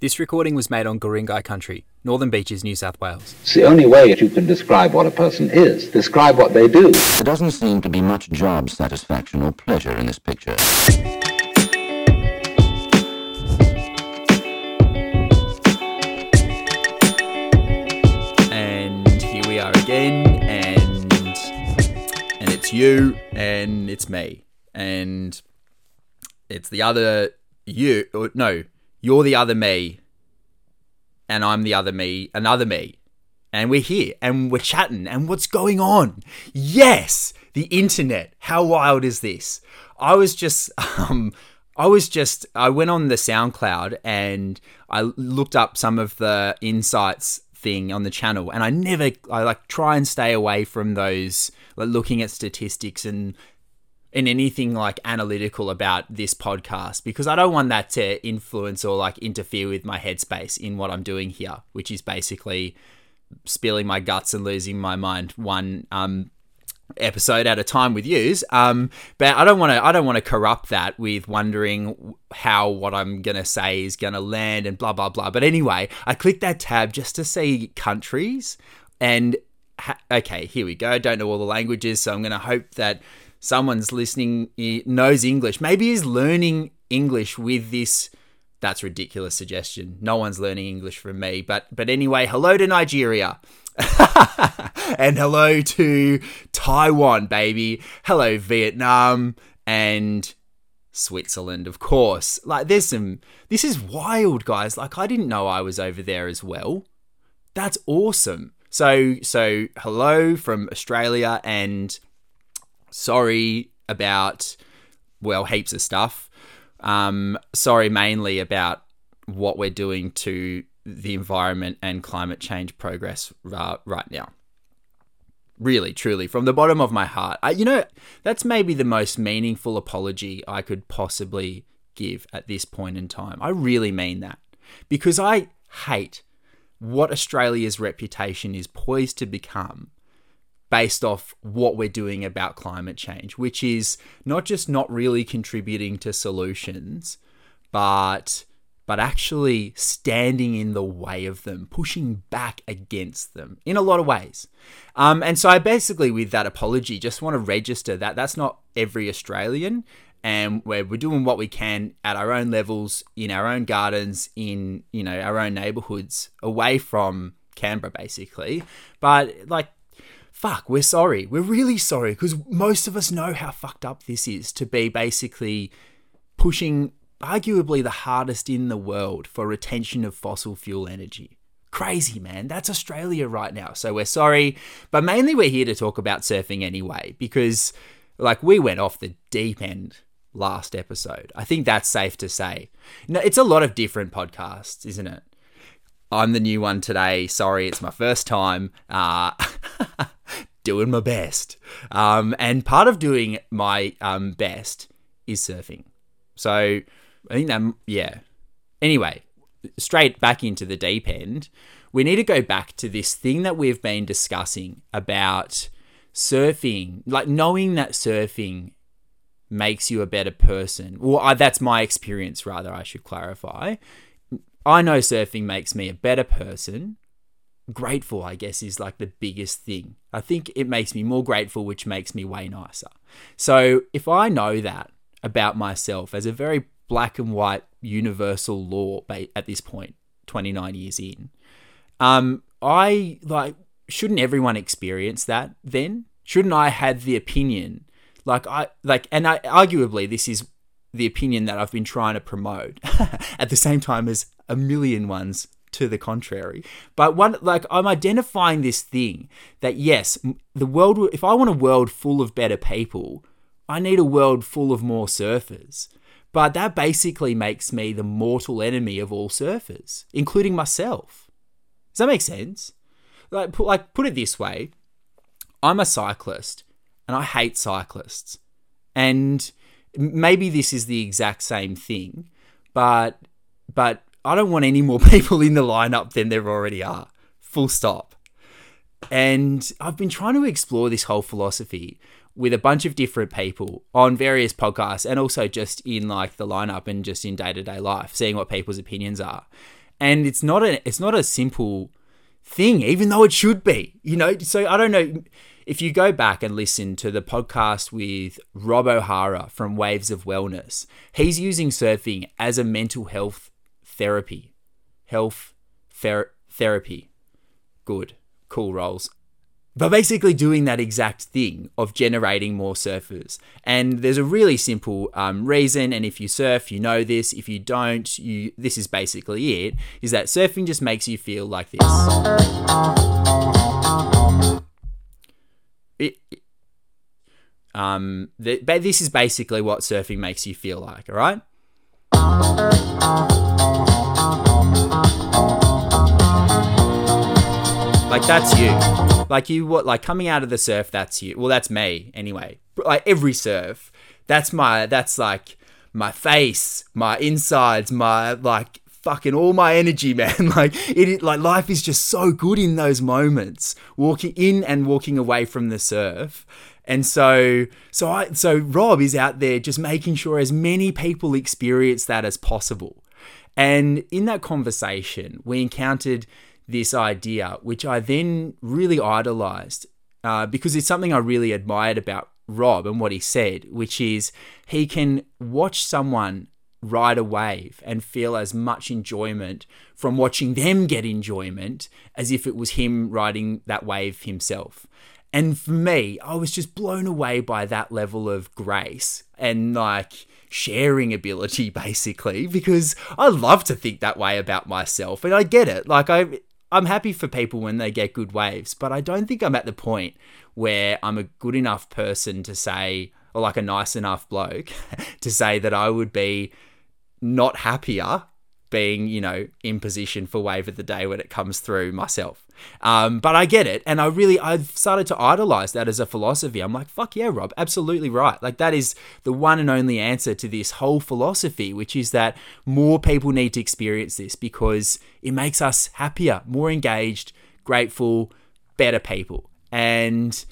This recording was made on Guringai country, Northern Beaches, New South Wales. It's the only way that you can describe what a person is. Describe what they do. There doesn't seem to be much job satisfaction or pleasure in this picture. And here we are again, and and it's you, and it's me, and it's the other you. Or, no, you're the other me, and I'm the other me, another me, and we're here, and we're chatting, and what's going on? Yes, the internet. How wild is this? I was just um. I was just I went on the SoundCloud and I looked up some of the insights thing on the channel and I never I like try and stay away from those like looking at statistics and and anything like analytical about this podcast because I don't want that to influence or like interfere with my headspace in what I'm doing here, which is basically spilling my guts and losing my mind one um episode at a time with yous. Um, but I don't want to. I don't want to corrupt that with wondering how what I'm gonna say is gonna land and blah blah blah. But anyway, I clicked that tab just to see countries, and okay, here we go. Don't know all the languages, so I'm gonna hope that someone's listening knows English. Maybe is learning English with this. That's ridiculous suggestion. No one's learning English from me. But but anyway, hello to Nigeria. and hello to Taiwan, baby. Hello, Vietnam and Switzerland, of course. Like, there's some. This is wild, guys. Like, I didn't know I was over there as well. That's awesome. So, so hello from Australia, and sorry about well, heaps of stuff. Um, sorry mainly about what we're doing to the environment and climate change progress uh, right now. Really, truly, from the bottom of my heart. I, you know, that's maybe the most meaningful apology I could possibly give at this point in time. I really mean that. Because I hate what Australia's reputation is poised to become based off what we're doing about climate change, which is not just not really contributing to solutions, but but actually standing in the way of them, pushing back against them in a lot of ways. Um, and so I basically, with that apology, just want to register that that's not every Australian. And we're, we're doing what we can at our own levels, in our own gardens, in you know our own neighborhoods, away from Canberra, basically. But like, fuck, we're sorry. We're really sorry because most of us know how fucked up this is to be basically pushing arguably the hardest in the world for retention of fossil fuel energy. Crazy, man. That's Australia right now. So we're sorry, but mainly we're here to talk about surfing anyway, because like we went off the deep end last episode. I think that's safe to say. No, it's a lot of different podcasts, isn't it? I'm the new one today. Sorry, it's my first time. Uh, doing my best. Um, and part of doing my um, best is surfing. So I think that, yeah. Anyway, straight back into the deep end, we need to go back to this thing that we've been discussing about surfing, like knowing that surfing makes you a better person. Well, I, that's my experience, rather, I should clarify. I know surfing makes me a better person. Grateful, I guess, is like the biggest thing. I think it makes me more grateful, which makes me way nicer. So if I know that about myself as a very black and white universal law at this point, 29 years in. Um, I like, shouldn't everyone experience that then? Shouldn't I have the opinion? Like, I, like, and I, arguably, this is the opinion that I've been trying to promote at the same time as a million ones to the contrary. But one, like, I'm identifying this thing that yes, the world, if I want a world full of better people, I need a world full of more surfers. But that basically makes me the mortal enemy of all surfers, including myself. Does that make sense? Like, put, like put it this way: I'm a cyclist, and I hate cyclists. And maybe this is the exact same thing, but but I don't want any more people in the lineup than there already are. Full stop. And I've been trying to explore this whole philosophy with a bunch of different people on various podcasts and also just in like the lineup and just in day to day life, seeing what people's opinions are. and it's not a it's not a simple thing, even though it should be. You know, so I don't know if you go back and listen to the podcast with Rob O'Hara from Waves of Wellness. He's using surfing as a mental health therapy, health ther- therapy. Good, cool roles but basically doing that exact thing of generating more surfers. And there's a really simple um, reason. And if you surf, you know this. If you don't, you this is basically it. Is that surfing just makes you feel like this? Um, the, but this is basically what surfing makes you feel like. All right. Like that's you. Like you what like coming out of the surf, that's you. Well, that's me anyway. Like every surf, that's my that's like my face, my insides, my like fucking all my energy, man. Like it like life is just so good in those moments. Walking in and walking away from the surf. And so so I so Rob is out there just making sure as many people experience that as possible. And in that conversation, we encountered this idea, which I then really idolized uh, because it's something I really admired about Rob and what he said, which is he can watch someone ride a wave and feel as much enjoyment from watching them get enjoyment as if it was him riding that wave himself. And for me, I was just blown away by that level of grace and like sharing ability basically because I love to think that way about myself and I get it. Like I I'm happy for people when they get good waves, but I don't think I'm at the point where I'm a good enough person to say, or like a nice enough bloke to say that I would be not happier being, you know, in position for wave of the day when it comes through myself. Um, but I get it. And I really, I've started to idolize that as a philosophy. I'm like, fuck yeah, Rob, absolutely right. Like, that is the one and only answer to this whole philosophy, which is that more people need to experience this because it makes us happier, more engaged, grateful, better people. And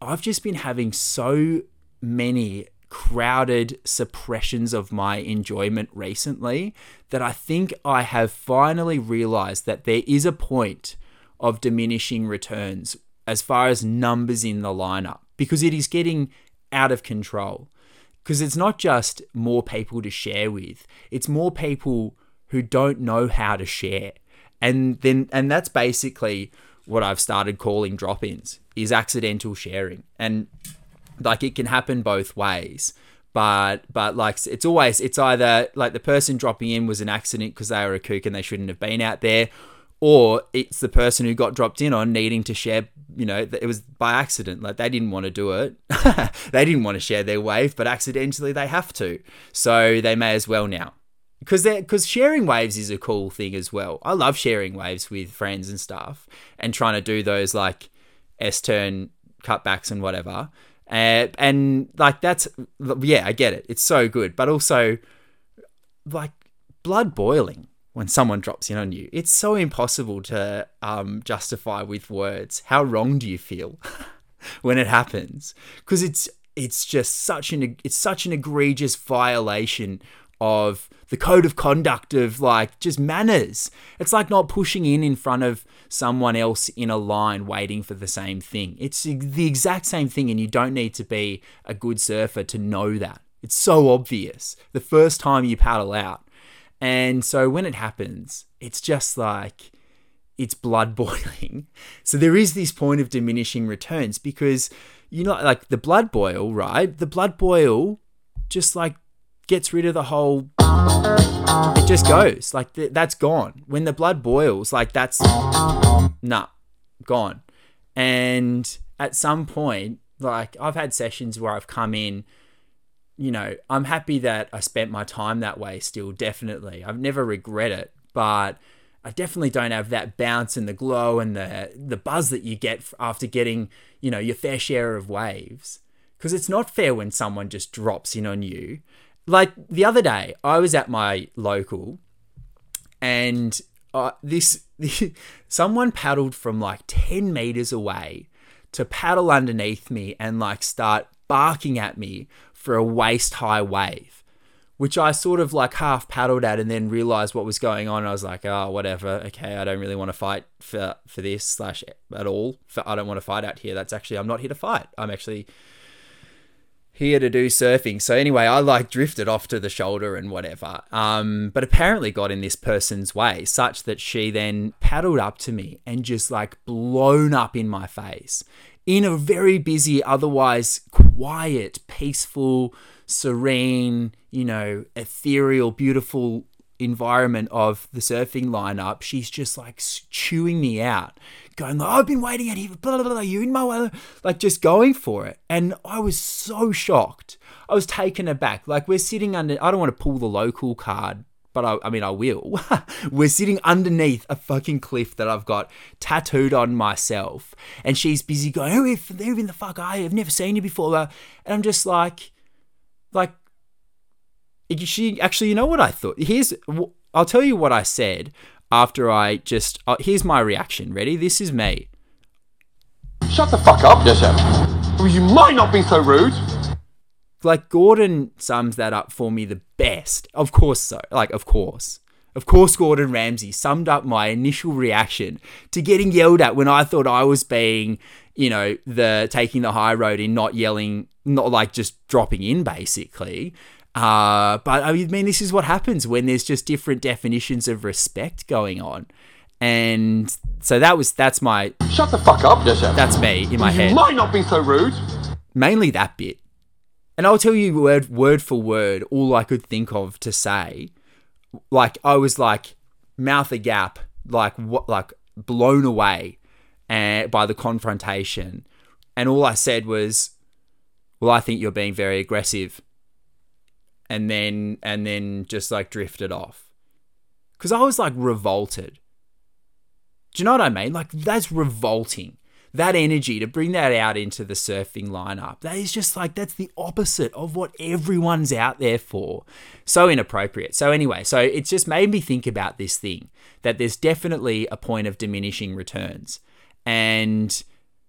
I've just been having so many crowded suppressions of my enjoyment recently that I think I have finally realized that there is a point of diminishing returns as far as numbers in the lineup because it is getting out of control. Because it's not just more people to share with, it's more people who don't know how to share. And then and that's basically what I've started calling drop-ins is accidental sharing. And like it can happen both ways. But but like it's always it's either like the person dropping in was an accident because they were a kook and they shouldn't have been out there or it's the person who got dropped in on needing to share you know it was by accident. Like they didn't want to do it. They didn't want to share their wave but accidentally they have to. So they may as well now. Because because sharing waves is a cool thing as well. I love sharing waves with friends and stuff and trying to do those like s turn cutbacks and whatever uh, and like that's yeah i get it it's so good but also like blood boiling when someone drops in on you. It's so impossible to um, justify with words. How wrong do you feel when it happens? Because it's it's just such an it's such an egregious violation of the code of conduct of like just manners. It's like not pushing in in front of someone else in a line waiting for the same thing. It's the exact same thing, and you don't need to be a good surfer to know that. It's so obvious. The first time you paddle out, and so when it happens, it's just like it's blood boiling. So there is this point of diminishing returns because you know like the blood boil, right? The blood boil just like gets rid of the whole it just goes. Like th- that's gone. When the blood boils, like that's nah, gone. And at some point, like I've had sessions where I've come in you know, I'm happy that I spent my time that way still, definitely. I've never regret it, but I definitely don't have that bounce and the glow and the the buzz that you get after getting, you know, your fair share of waves. Because it's not fair when someone just drops in on you. Like the other day, I was at my local and uh, this, someone paddled from like 10 meters away to paddle underneath me and like start barking at me for a waist high wave, which I sort of like half paddled at and then realized what was going on. I was like, oh, whatever. Okay, I don't really want to fight for for this slash at all. For, I don't want to fight out here. That's actually I'm not here to fight. I'm actually here to do surfing. So anyway, I like drifted off to the shoulder and whatever. Um, but apparently got in this person's way such that she then paddled up to me and just like blown up in my face in a very busy, otherwise quiet, peaceful, serene, you know, ethereal, beautiful environment of the surfing lineup, she's just like chewing me out, going, like, I've been waiting out here, blah, blah, blah, you in my way, like just going for it. And I was so shocked. I was taken aback. Like we're sitting under, I don't want to pull the local card, but I, I mean, I will. we're sitting underneath a fucking cliff that I've got tattooed on myself. And she's busy going, who, who in the fuck are you? I've never seen you before. And I'm just like, like, she actually, you know what I thought? Here's, I'll tell you what I said after I just. Uh, here's my reaction. Ready? This is me. Shut the fuck up, Deshem. You might not be so rude. Like Gordon sums that up for me the best. Of course, so. Like, of course. Of course, Gordon Ramsay summed up my initial reaction to getting yelled at when I thought I was being, you know, the taking the high road in not yelling, not like just dropping in, basically. Uh, but I mean, this is what happens when there's just different definitions of respect going on. And so that was that's my shut the fuck up, Deshem. That's me in my you head. You might not be so rude. Mainly that bit, and I'll tell you word word for word all I could think of to say. Like I was like mouth agape, like what, like blown away, and uh, by the confrontation, and all I said was, "Well, I think you're being very aggressive." And then and then just like drifted off. Cause I was like revolted. Do you know what I mean? Like that's revolting. That energy to bring that out into the surfing lineup, that is just like that's the opposite of what everyone's out there for. So inappropriate. So anyway, so it's just made me think about this thing that there's definitely a point of diminishing returns. And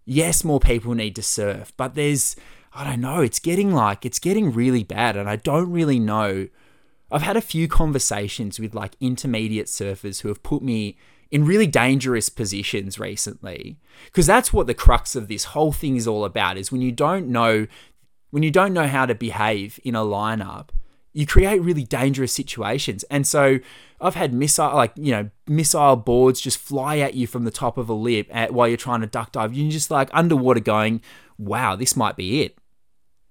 yes, more people need to surf, but there's I don't know, it's getting like, it's getting really bad. And I don't really know. I've had a few conversations with like intermediate surfers who have put me in really dangerous positions recently. Because that's what the crux of this whole thing is all about is when you don't know when you don't know how to behave in a lineup, you create really dangerous situations. And so I've had missile like, you know, missile boards just fly at you from the top of a lip at, while you're trying to duck dive. You're just like underwater going, wow, this might be it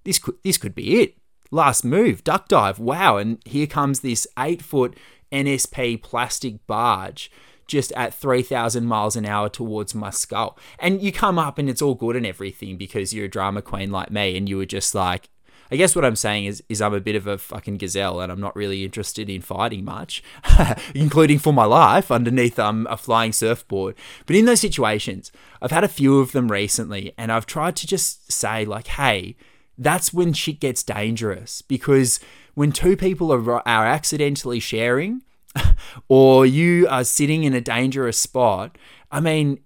this could this could be it. Last move, duck dive. Wow, and here comes this eight foot NSP plastic barge just at 3,000 miles an hour towards my skull. And you come up and it's all good and everything because you're a drama queen like me and you were just like, I guess what I'm saying is, is I'm a bit of a fucking gazelle and I'm not really interested in fighting much, including for my life underneath um, a flying surfboard. But in those situations, I've had a few of them recently and I've tried to just say, like, hey, that's when shit gets dangerous because when two people are, are accidentally sharing or you are sitting in a dangerous spot, I mean,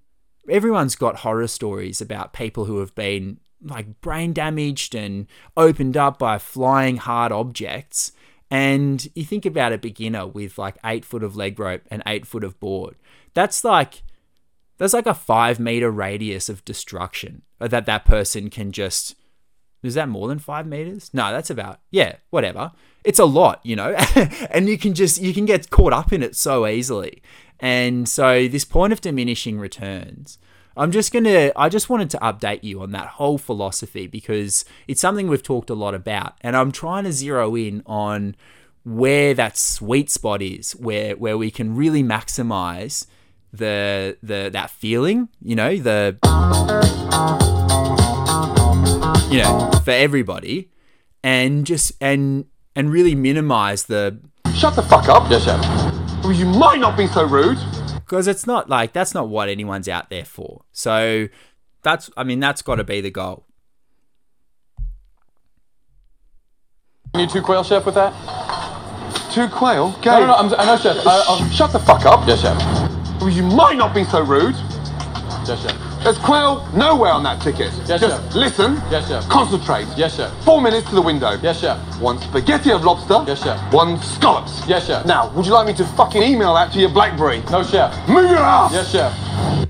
everyone's got horror stories about people who have been like brain damaged and opened up by flying hard objects. And you think about a beginner with like eight foot of leg rope and eight foot of board. That's like that's like a five meter radius of destruction that that person can just is that more than five meters? No, that's about, yeah, whatever. It's a lot, you know, and you can just, you can get caught up in it so easily. And so, this point of diminishing returns, I'm just going to, I just wanted to update you on that whole philosophy because it's something we've talked a lot about. And I'm trying to zero in on where that sweet spot is, where, where we can really maximize the, the, that feeling, you know, the you know, for everybody, and just and and really minimize the. Shut the fuck up, Deshem. You might not be so rude. Because it's not like that's not what anyone's out there for. So that's I mean that's got to be the goal. You two quail, chef, with that? Two quail? Go. No, no, no, I'm, I know, chef. I, Shut the fuck up, Deshem. You might not be so rude. Deshem. There's quail nowhere on that ticket. Yes, Just chef. listen. Yes, chef. Concentrate. Yes, chef. Four minutes to the window. Yes, chef. One spaghetti of lobster. Yes, chef. One scallops. Yes, chef. Now, would you like me to fucking email that to your BlackBerry? No, chef. Move your ass! Yes, chef.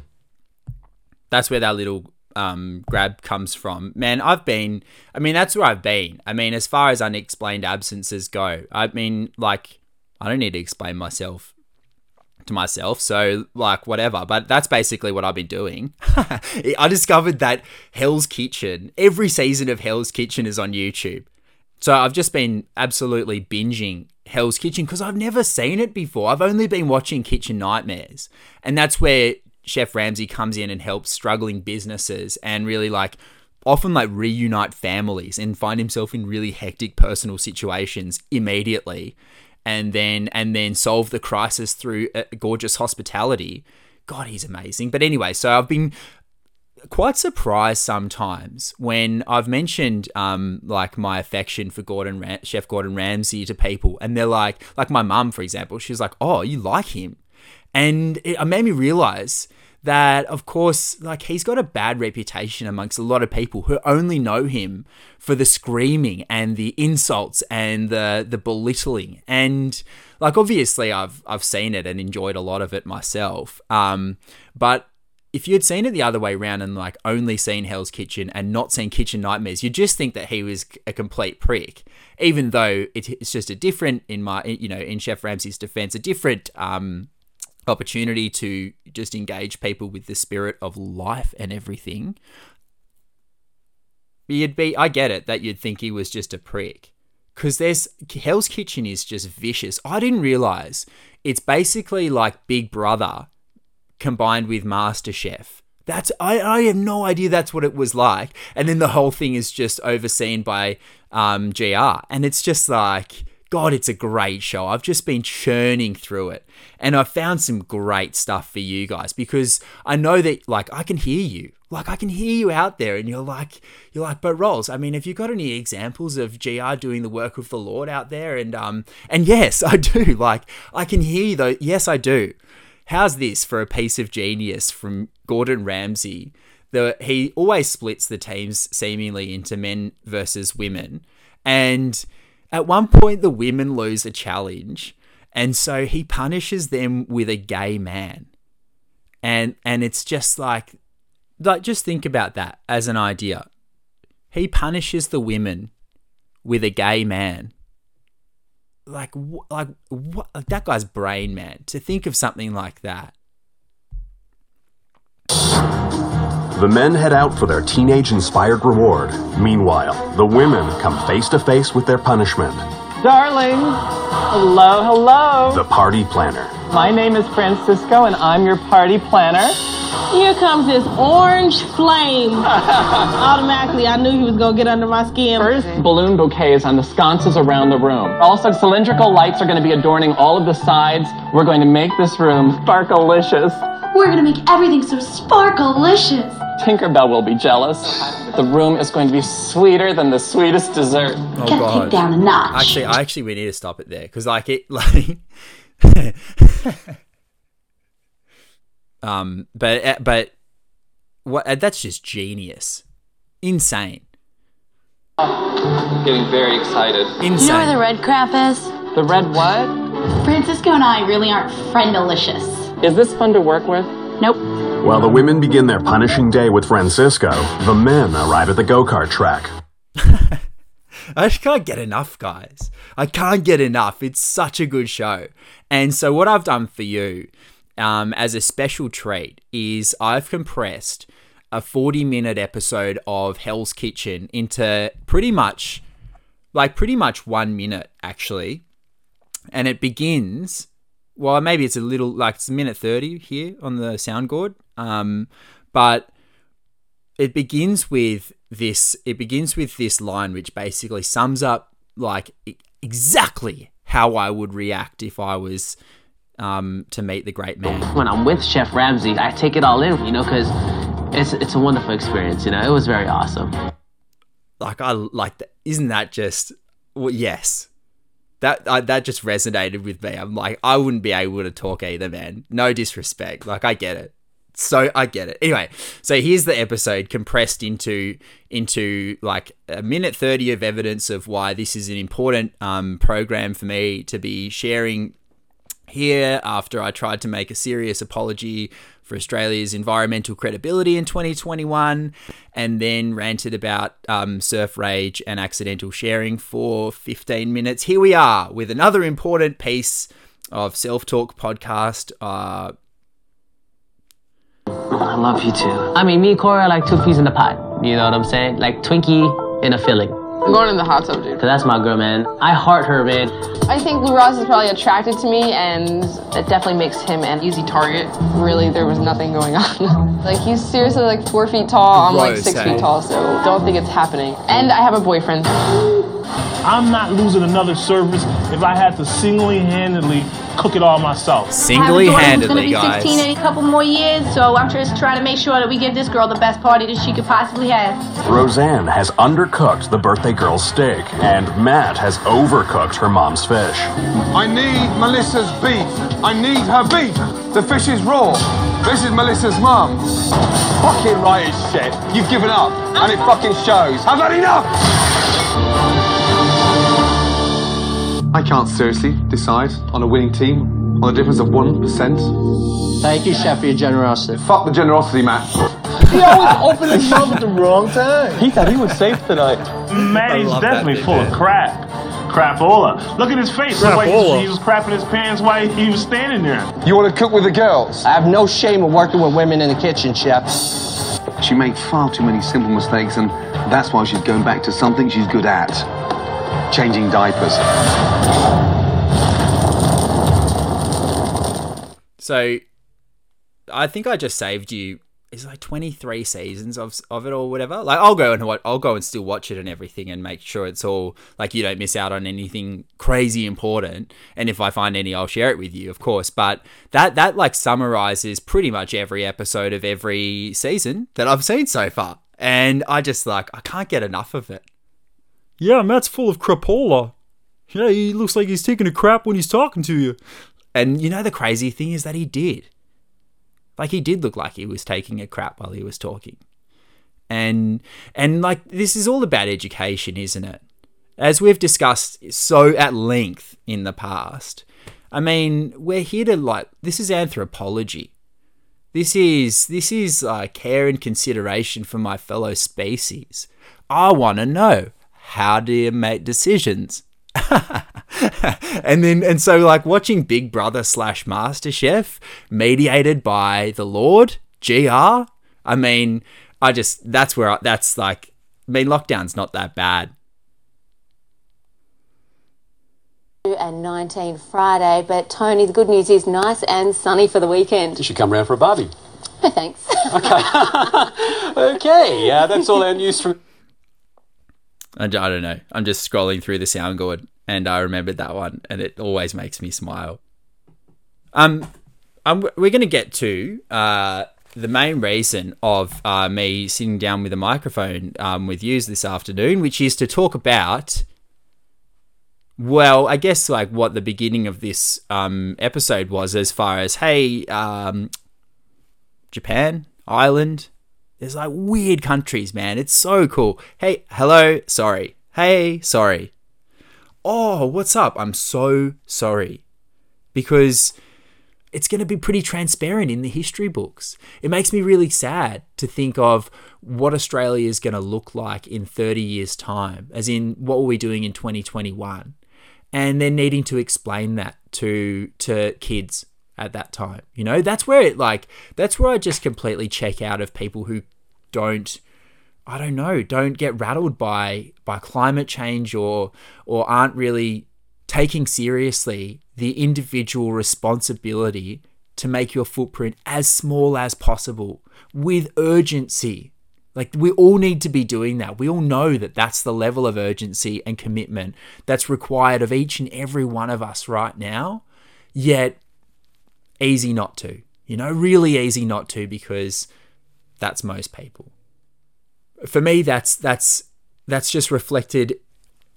that's where that little um, grab comes from. Man, I've been, I mean, that's where I've been. I mean, as far as unexplained absences go, I mean, like, I don't need to explain myself to myself. So, like, whatever. But that's basically what I've been doing. I discovered that Hell's Kitchen, every season of Hell's Kitchen is on YouTube. So I've just been absolutely binging Hell's Kitchen because I've never seen it before. I've only been watching Kitchen Nightmares. And that's where Chef Ramsay comes in and helps struggling businesses and really like often like reunite families and find himself in really hectic personal situations immediately and then and then solve the crisis through gorgeous hospitality. God, he's amazing. But anyway, so I've been quite surprised sometimes when I've mentioned um, like my affection for Gordon Chef Gordon Ramsay to people, and they're like, like my mum, for example, she's like, "Oh, you like him," and it made me realize that, of course, like he's got a bad reputation amongst a lot of people who only know him for the screaming and the insults and the the belittling and like obviously I've I've seen it and enjoyed a lot of it myself um but if you'd seen it the other way around and like only seen Hell's Kitchen and not seen Kitchen Nightmares, you'd just think that he was a complete prick. Even though it's just a different, in my, you know, in Chef Ramsay's defense, a different um, opportunity to just engage people with the spirit of life and everything. You'd be, I get it that you'd think he was just a prick. Because there's Hell's Kitchen is just vicious. I didn't realize it's basically like Big Brother combined with MasterChef. That's I, I have no idea that's what it was like. And then the whole thing is just overseen by um, GR. And it's just like, God, it's a great show. I've just been churning through it. And I found some great stuff for you guys because I know that like I can hear you. Like I can hear you out there and you're like you're like, but Rolls, I mean, have you got any examples of GR doing the work of the Lord out there? And um and yes, I do. Like I can hear you though. Yes, I do. How's this for a piece of genius from Gordon Ramsay? The, he always splits the teams seemingly into men versus women. And at one point, the women lose a challenge. And so he punishes them with a gay man. And, and it's just like, like, just think about that as an idea. He punishes the women with a gay man like like what like that guy's brain man to think of something like that The men head out for their teenage inspired reward. Meanwhile, the women come face to face with their punishment. Darling. Hello, hello. The party planner. My name is Francisco and I'm your party planner. Here comes this orange flame. Automatically, I knew he was gonna get under my skin. First, balloon bouquets on the sconces around the room. Also, cylindrical lights are going to be adorning all of the sides. We're going to make this room sparkalicious. We're gonna make everything so sparkalicious. Tinkerbell will be jealous. The room is going to be sweeter than the sweetest dessert. oh Gotta god down a notch. actually i actually we need to stop it there because like it like um but uh, but what uh, that's just genius insane Getting very excited. insane you know where the red crap is? The red what? Francisco and I really aren't friendalicious. Is this fun to work with? Nope. While the women begin their punishing day with Francisco, the men arrive at the go kart track. I just can't get enough, guys. I can't get enough. It's such a good show. And so, what I've done for you um, as a special treat is I've compressed a 40 minute episode of Hell's Kitchen into pretty much, like, pretty much one minute, actually. And it begins, well, maybe it's a little, like, it's a minute 30 here on the soundboard. Um, but it begins with this it begins with this line which basically sums up like exactly how I would react if I was um, to meet the great man. when I'm with Chef Ramsay, I take it all in, you know, because it's it's a wonderful experience. You know, it was very awesome. Like I like that. Isn't that just well, yes. That I, that just resonated with me. I'm like I wouldn't be able to talk either, man. No disrespect. Like I get it. so I get it. Anyway, so here's the episode compressed into into like a minute thirty of evidence of why this is an important um, program for me to be sharing here after I tried to make a serious apology for Australia's environmental credibility in 2021 and then ranted about um, surf rage and accidental sharing for 15 minutes. Here we are with another important piece of self talk podcast. Uh, I love you too. I mean, me and Corey are like two peas in the pot. You know what I'm saying? Like Twinkie in a filling. I'm going in the hot tub, dude. Cause that's my girl, man. I heart her, man. I think Louross is probably attracted to me, and it definitely makes him an easy target. Really, there was nothing going on. like he's seriously like four feet tall. I'm like six feet tall, so don't think it's happening. And I have a boyfriend. I'm not losing another service if I had to single-handedly cook it all myself. Singly Who's gonna handedly, be guys. 16 in a couple more years, so I'm just trying to make sure that we give this girl the best party that she could possibly have. Rosann has undercooked the birthday girl's steak, and Matt has overcooked her mom's fish. I need Melissa's beef. I need her beef. The fish is raw. This is Melissa's mum. Fucking right as shit. You've given up, and it fucking shows. I've had enough! I can't seriously decide on a winning team on the difference of 1%. Thank you, Chef, for your generosity. Fuck the generosity, Matt. He always opened his mouth at the wrong time. He thought he was safe tonight. Maddie's love that definitely full of crap. Crapola. Look at his face. Look like Crapola. he was crapping his pants while he was standing there. You want to cook with the girls? I have no shame of working with women in the kitchen, Chef. She made far too many simple mistakes, and that's why she's going back to something she's good at changing diapers. So I think I just saved you. It's like 23 seasons of, of it or whatever. Like I'll go and wa- I'll go and still watch it and everything and make sure it's all like you don't miss out on anything crazy important. And if I find any, I'll share it with you, of course. But that that like summarizes pretty much every episode of every season that I've seen so far. And I just like I can't get enough of it. Yeah, Matt's full of crapola. Yeah, he looks like he's taking a crap when he's talking to you. And you know the crazy thing is that he did. Like he did look like he was taking a crap while he was talking. And and like this is all about education, isn't it? As we've discussed so at length in the past. I mean, we're here to like this is anthropology. This is this is uh, care and consideration for my fellow species. I want to know how do you make decisions? and then and so like watching Big Brother slash Master Chef mediated by the Lord Gr. I mean, I just that's where I, that's like. I mean, lockdown's not that bad. and 19 Friday, but Tony, the good news is nice and sunny for the weekend. You should come round for a barbie. No thanks. Okay, okay. Yeah, that's all our news from. I, don't know. I'm just scrolling through the soundboard and I remembered that one, and it always makes me smile. Um, um we're going to get to uh, the main reason of uh, me sitting down with a microphone um, with you this afternoon, which is to talk about. Well, I guess like what the beginning of this um, episode was, as far as hey, um, Japan, Ireland, there's like weird countries, man. It's so cool. Hey, hello, sorry. Hey, sorry. Oh, what's up? I'm so sorry. Because it's going to be pretty transparent in the history books. It makes me really sad to think of what Australia is going to look like in 30 years' time, as in what were we doing in 2021? And then needing to explain that to to kids at that time. You know, that's where it like that's where I just completely check out of people who don't I don't know, don't get rattled by by climate change or or aren't really taking seriously the individual responsibility to make your footprint as small as possible with urgency. Like we all need to be doing that. We all know that that's the level of urgency and commitment that's required of each and every one of us right now. Yet easy not to. You know, really easy not to because that's most people. For me that's that's that's just reflected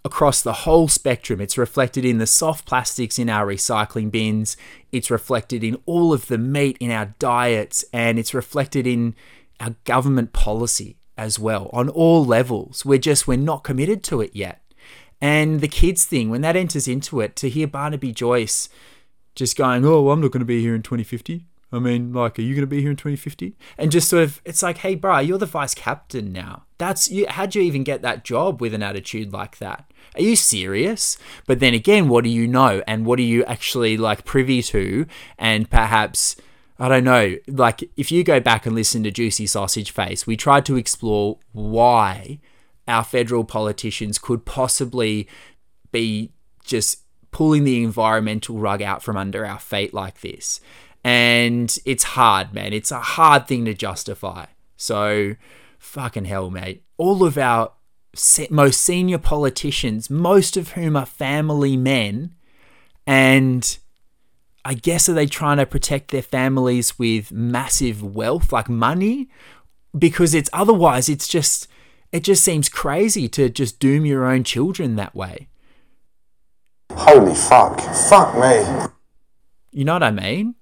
across the whole spectrum. It's reflected in the soft plastics in our recycling bins, it's reflected in all of the meat in our diets, and it's reflected in our government policy as well on all levels. We're just, we're not committed to it yet. And the kids thing, when that enters into it, to hear Barnaby Joyce just going, oh, well, I'm not going to be here in 2050. I mean, like, are you going to be here in 2050? And just sort of, it's like, hey, bro, you're the vice captain now. That's you. How'd you even get that job with an attitude like that? Are you serious? But then again, what do you know, and what are you actually like privy to, and perhaps. I don't know. Like, if you go back and listen to Juicy Sausage Face, we tried to explore why our federal politicians could possibly be just pulling the environmental rug out from under our feet like this. And it's hard, man. It's a hard thing to justify. So, fucking hell, mate. All of our most senior politicians, most of whom are family men, and I guess are they trying to protect their families with massive wealth, like money? Because it's otherwise, it's just, it just seems crazy to just doom your own children that way. Holy fuck. Fuck me. You know what I mean?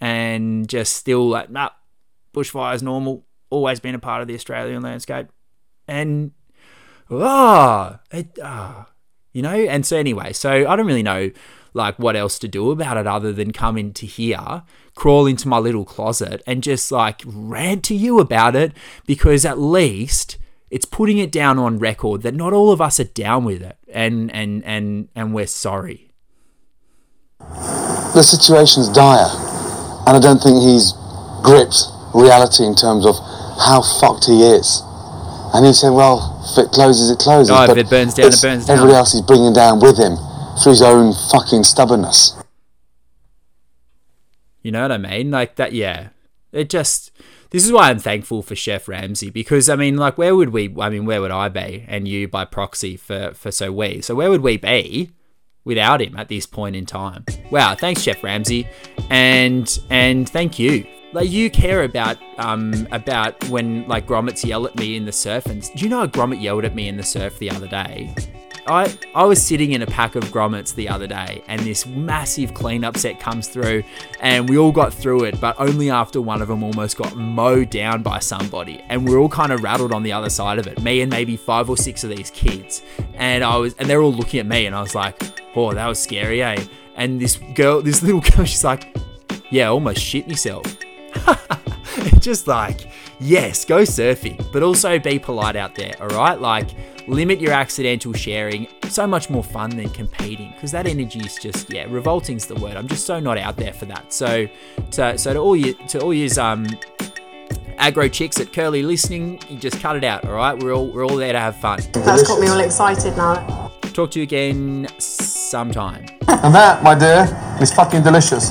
And just still like, nah, bushfires normal, always been a part of the Australian landscape. And, ah, it, ah, you know? And so anyway, so I don't really know like what else to do about it other than come into here, crawl into my little closet and just like rant to you about it because at least it's putting it down on record that not all of us are down with it and and and and we're sorry. The situation's dire, and I don't think he's gripped reality in terms of how fucked he is. And he said, well, if it closes, it closes. Oh, if but it burns down, it burns down. Everybody else is bringing down with him through his own fucking stubbornness. You know what I mean? Like that, yeah. It just, this is why I'm thankful for Chef Ramsay because I mean, like, where would we? I mean, where would I be, and you by proxy for for so we? So where would we be without him at this point in time? Wow, thanks, Chef Ramsay, and and thank you. Like you care about um about when like grommets yell at me in the surf, and do you know a grommet yelled at me in the surf the other day? I, I was sitting in a pack of grommets the other day and this massive cleanup set comes through and we all got through it but only after one of them almost got mowed down by somebody and we're all kind of rattled on the other side of it me and maybe five or six of these kids. And I was and they're all looking at me and I was like oh that was scary eh? And this girl this little girl she's like yeah almost shit myself just like yes go surfing but also be polite out there all right like limit your accidental sharing. So much more fun than competing because that energy is just yeah revolting's the word. I'm just so not out there for that. So to, so to all you to all you um aggro chicks at Curly listening you just cut it out all right? We're all we're all there to have fun. That's got me all excited now. talk to you again sometime. And that, my dear, is fucking delicious.